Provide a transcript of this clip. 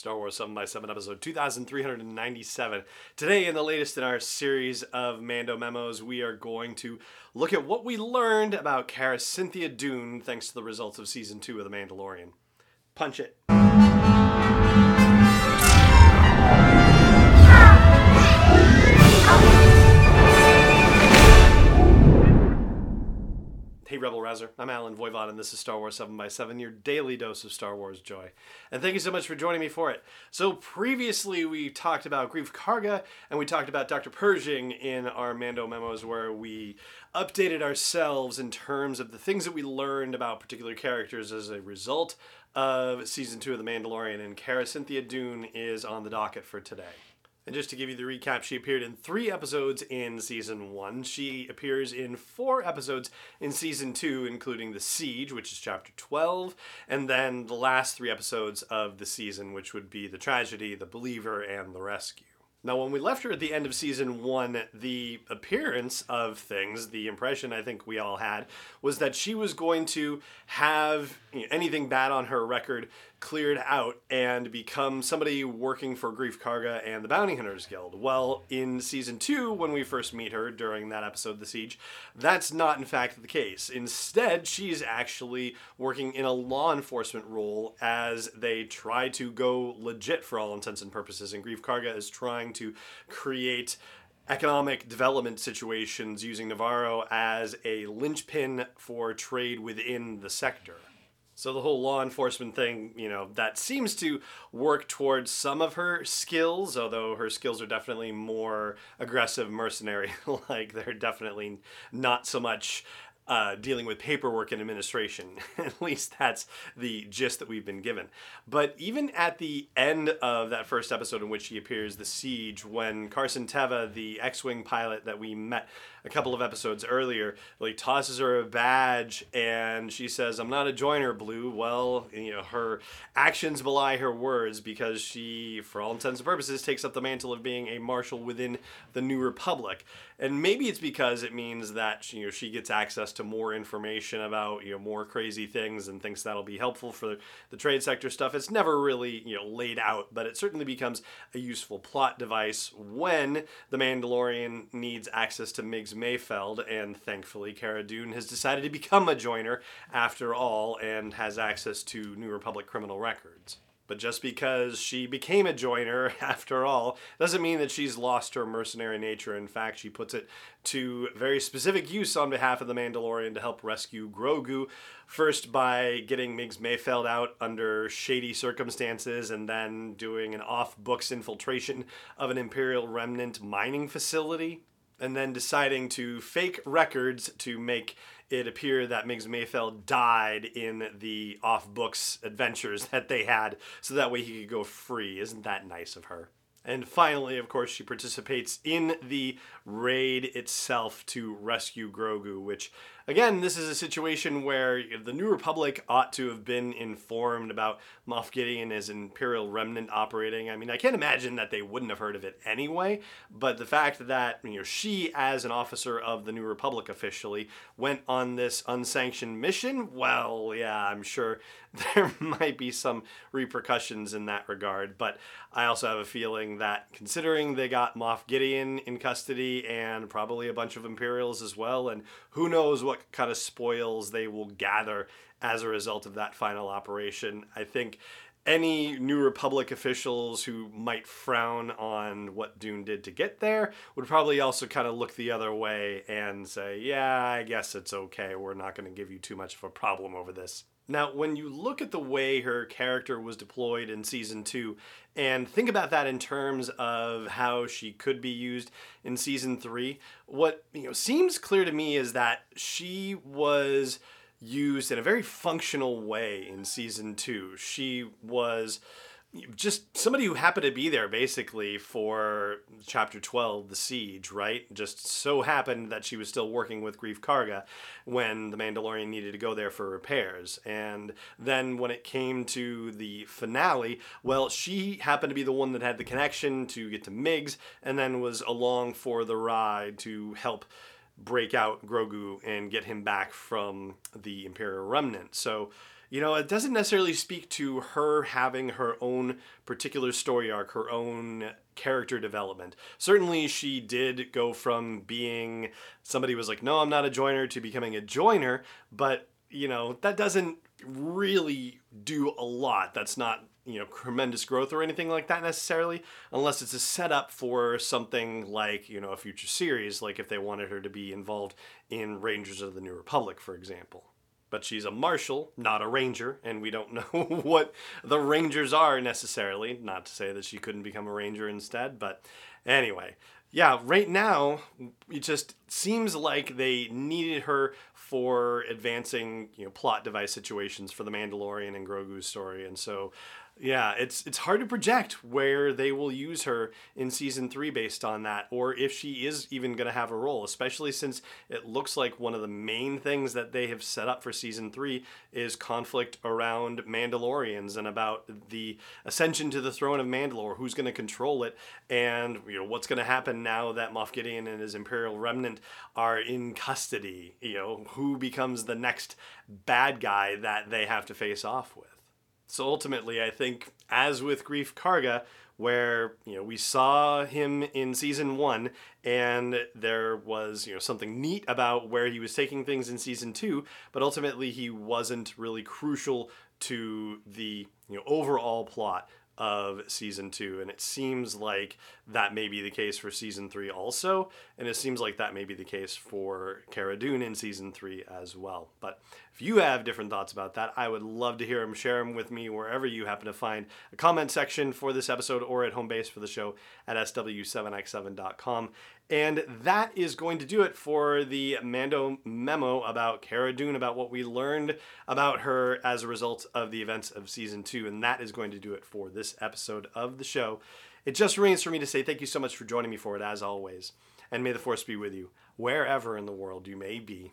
Star Wars 7 by 7 episode 2397. Today, in the latest in our series of Mando memos, we are going to look at what we learned about Carasynthia Dune thanks to the results of season 2 of The Mandalorian. Punch it. Rebel Rouser, I'm Allen Voivod, and this is Star Wars 7 by 7 your daily dose of Star Wars joy. And thank you so much for joining me for it. So, previously we talked about Greef Karga, and we talked about Dr. Pershing in our Mando memos, where we updated ourselves in terms of the things that we learned about particular characters as a result of Season 2 of The Mandalorian, and Carasynthia Dune is on the docket for today. And just to give you the recap, she appeared in three episodes in season one. She appears in four episodes in season two, including The Siege, which is chapter 12, and then the last three episodes of the season, which would be The Tragedy, The Believer, and The Rescue. Now, when we left her at the end of season one, the appearance of things, the impression I think we all had, was that she was going to have anything bad on her record cleared out and become somebody working for Greef Karga and the Bounty Hunters Guild. Well, in season two, when we first meet her during that episode, of The Siege, that's not in fact the case. Instead, she's actually working in a law enforcement role as they try to go legit for all intents and purposes, and Greef Karga is trying to create economic development situations using Nevarro as a linchpin for trade within the sector. So the whole law enforcement thing, you know, that seems to work towards some of her skills, although her skills are definitely more aggressive mercenary like they're definitely not so much uh, dealing with paperwork and administration. at least that's the gist that we've been given. But even at the end of that first episode in which he appears, The Siege, when Carson Teva, the X Wing pilot that we met a couple of episodes earlier, like tosses her a badge and she says, I'm not a joiner, Blue. Well, you know, her actions belie her words because she, for all intents and purposes, takes up the mantle of being a marshal within the New Republic. And maybe it's because it means that you know she gets access to more information about you know more crazy things and thinks that'll be helpful for the trade sector stuff. It's never really you know laid out, but it certainly becomes a useful plot device when the Mandalorian needs access to Migs Mayfeld, and thankfully Cara Dune has decided to become a joiner after all and has access to New Republic criminal records. But just because she became a joiner, after all, doesn't mean that she's lost her mercenary nature. In fact, she puts it to very specific use on behalf of the Mandalorian to help rescue Grogu. First, by getting Migs Mayfeld out under shady circumstances, and then doing an off books infiltration of an Imperial Remnant mining facility and then deciding to fake records to make it appear that Migs Mayfeld died in the off books adventures that they had, so that way he could go free. Isn't that nice of her? And finally, of course, she participates in the raid itself to rescue Grogu, which, again, this is a situation where the New Republic ought to have been informed about Moff Gideon as Imperial remnant operating. I mean, I can't imagine that they wouldn't have heard of it anyway, but the fact that, you know, she, as an officer of the New Republic officially, went on this unsanctioned mission, well, yeah, I'm sure there might be some repercussions in that regard, but I also have a feeling that considering they got Moff Gideon in custody and probably a bunch of Imperials as well, and who knows what kind of spoils they will gather as a result of that final operation, I think any New Republic officials who might frown on what Dune did to get there would probably also kind of look the other way and say, yeah, I guess it's okay. We're not going to give you too much of a problem over this. Now, when you look at the way her character was deployed in season two, and think about that in terms of how she could be used in season three, what you know seems clear to me is that she was used in a very functional way in season two. She was just somebody who happened to be there basically for chapter 12 the siege right? Just so happened that she was still working with Greef Karga when the mandalorian needed to go there for repairs. And then when it came to the finale well she happened to be the one that had the connection to get to migs and then was along for the ride to help break out grogu and get him back from the imperial remnant so you know, it doesn't necessarily speak to her having her own particular story arc, her own character development. Certainly, she did go from being somebody who was like, no, I'm not a joiner, to becoming a joiner, but, you know, that doesn't really do a lot. That's not you know tremendous growth or anything like that necessarily unless it's a setup for something like you know a future series like if they wanted her to be involved in rangers of the new republic for example. But she's a marshal not a ranger and we don't know what the rangers are necessarily. Not to say that she couldn't become a ranger instead but anyway. Yeah, right now it just seems like they needed her for advancing, you know, plot device situations for the Mandalorian and Grogu's story, and so yeah, it's it's hard to project where they will use her in season three based on that, or if she is even going to have a role. Especially since it looks like one of the main things that they have set up for season three is conflict around Mandalorians and about the ascension to the throne of Mandalore, who's going to control it, and you know what's going to happen now that Moff Gideon and his Imperial remnant are in custody. You know who becomes the next bad guy that they have to face off with. So ultimately, I think, as with Greef Karga, where you know we saw him in season one, and there was you know something neat about where he was taking things in season two, but ultimately he wasn't really crucial to the you know overall plot of season two. And it seems like that may be the case for season three also. And it seems like that may be the case for Cara Dune in season three as well. But if you have different thoughts about that, I would love to hear them. Share them with me wherever you happen to find a comment section for this episode or at home base for the show at sw7x7.com. And that is going to do it for the Mando memo about Cara Dune, about what we learned about her as a result of the events of season two. And that is going to do it for this episode of the show. It just remains for me to say thank you so much for joining me for it, as always. And may the force be with you, wherever in the world you may be.